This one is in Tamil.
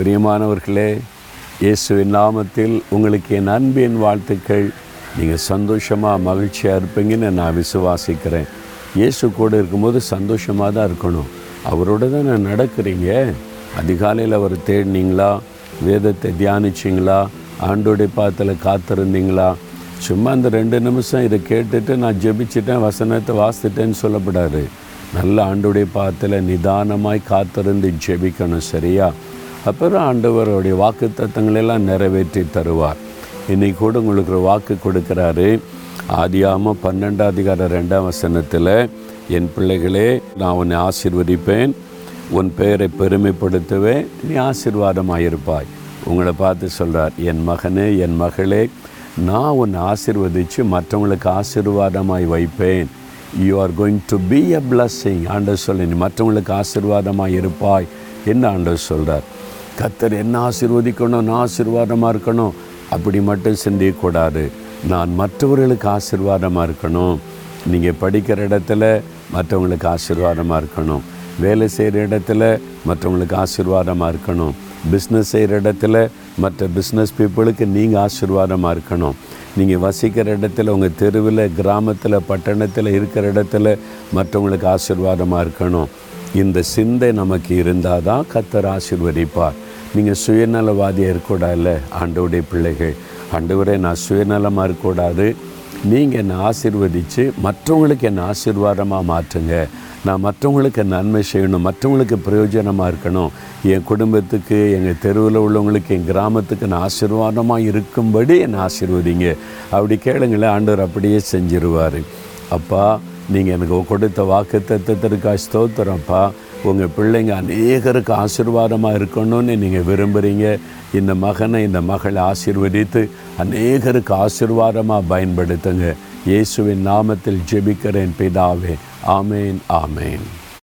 பிரியமானவர்களே இயேசுவின் நாமத்தில் உங்களுக்கு என் அன்பின் வாழ்த்துக்கள். நீங்கள் சந்தோஷமாக மகிழ்ச்சியாக இருப்பீங்கன்னு நான் விசுவாசிக்கிறேன். இயேசு கூட இருக்கும்போது சந்தோஷமாக தான் இருக்கணும். அவரோட தான் நான் நடக்கிறீங்க? அதிகாலையில் அவர் தேடினீங்களா? வேதத்தை தியானிச்சிங்களா? ஆண்டோடைய பாத்தில் காத்திருந்தீங்களா? சும்மா அந்த ரெண்டு நிமிஷம் இதை கேட்டுட்டு நான் ஜெபிச்சிட்டேன் வசனத்தை வாசிட்டேன்னு சொல்லப்படாது. நல்ல ஆண்டுடைய பாத்தில் நிதானமாய் காத்திருந்து ஜெபிக்கணும் சரியா? அப்புறம் ஆண்டவருடைய வாக்கு தத்தங்களெல்லாம் நிறைவேற்றி தருவார். இன்னைக்கு கூட உங்களுக்கு ஒரு வாக்கு கொடுக்குறாரு. ஆதியாம பன்னெண்டாம் அதிகாரம் ரெண்டாம் வசனத்தில் என் பிள்ளைகளே நான் உன்னை ஆசிர்வதிப்பேன். உன் பெயரை பெருமைப்படுத்துவேன் நீ ஆசீர்வாதமாக இருப்பாய் உங்களை பார்த்து சொல்கிறார் என் மகனே என் மகளே நான் உன்னை ஆசிர்வதித்து மற்றவங்களுக்கு ஆசீர்வாதமாய் வைப்பேன். You are going to be a blessing ஆண்டவர் சொல்லி நீ மற்றவங்களுக்கு ஆசீர்வாதமாக இருப்பாய் என்ன ஆண்டவர் சொல்கிறார் கத்தர் என்ன ஆசீர்வதிக்கணும் நான் ஆசீர்வாதமாக இருக்கணும்? அப்படி மட்டும் சிந்திக்கக்கூடாது. நான் மற்றவர்களுக்கு ஆசீர்வாதமாக இருக்கணும். நீங்கள் படிக்கிற இடத்துல மற்றவங்களுக்கு ஆசீர்வாதமாக இருக்கணும். வேலை செய்கிற இடத்துல மற்றவங்களுக்கு ஆசீர்வாதமாக இருக்கணும். பிஸ்னஸ் செய்கிற இடத்துல மற்ற பிஸ்னஸ் பீப்புளுக்கு நீங்கள் ஆசீர்வாதமாக இருக்கணும். நீங்கள் வசிக்கிற இடத்துல உங்கள் தெருவில் கிராமத்தில் பட்டணத்தில் இருக்கிற இடத்துல மற்றவங்களுக்கு ஆசீர்வாதமாக இருக்கணும். இந்த சிந்தை நமக்கு இருந்தால் தான் கத்தர் ஆசிர்வதிப்பார். நீங்கள் சுயநலவாதியாக இருக்கக்கூடாதுல்ல ஆண்டவுடைய பிள்ளைகள். ஆண்டவரே நான் சுயநலமாக இருக்கக்கூடாது. நீங்கள் என்னை ஆசிர்வதித்து மற்றவங்களுக்கு என்னை ஆசீர்வாதமாக மாற்றுங்க. நான் மற்றவங்களுக்கு நன்மை செய்யணும் மற்றவங்களுக்கு பிரயோஜனமாக இருக்கணும். என் குடும்பத்துக்கு எங்கள் தெருவில் உள்ளவங்களுக்கு என் கிராமத்துக்கு நான் ஆசீர்வாதமாக இருக்கும்படி என்னை ஆசீர்வதிங்க. அப்படி கேளுங்களேன் ஆண்டவர் அப்படியே செஞ்சிருவார். அப்பா நீங்கள் எனக்கு கொடுத்த வாக்கு தத்துவத்திற்கா ஸ்தோத்திரம்ப்பா உங்கள் பிள்ளைங்க அநேகருக்கு ஆசீர்வாதமாக இருக்கணும்னு நீங்கள் விரும்புகிறீங்க இந்த மகனை இந்த மகளை ஆசீர்வதித்து அநேகருக்கு ஆசீர்வாதமாக பயன்படுத்துங்க. இயேசுவின் நாமத்தில் ஜெபிக்கிறேன் பிதாவே. ஆமேன் ஆமேன்.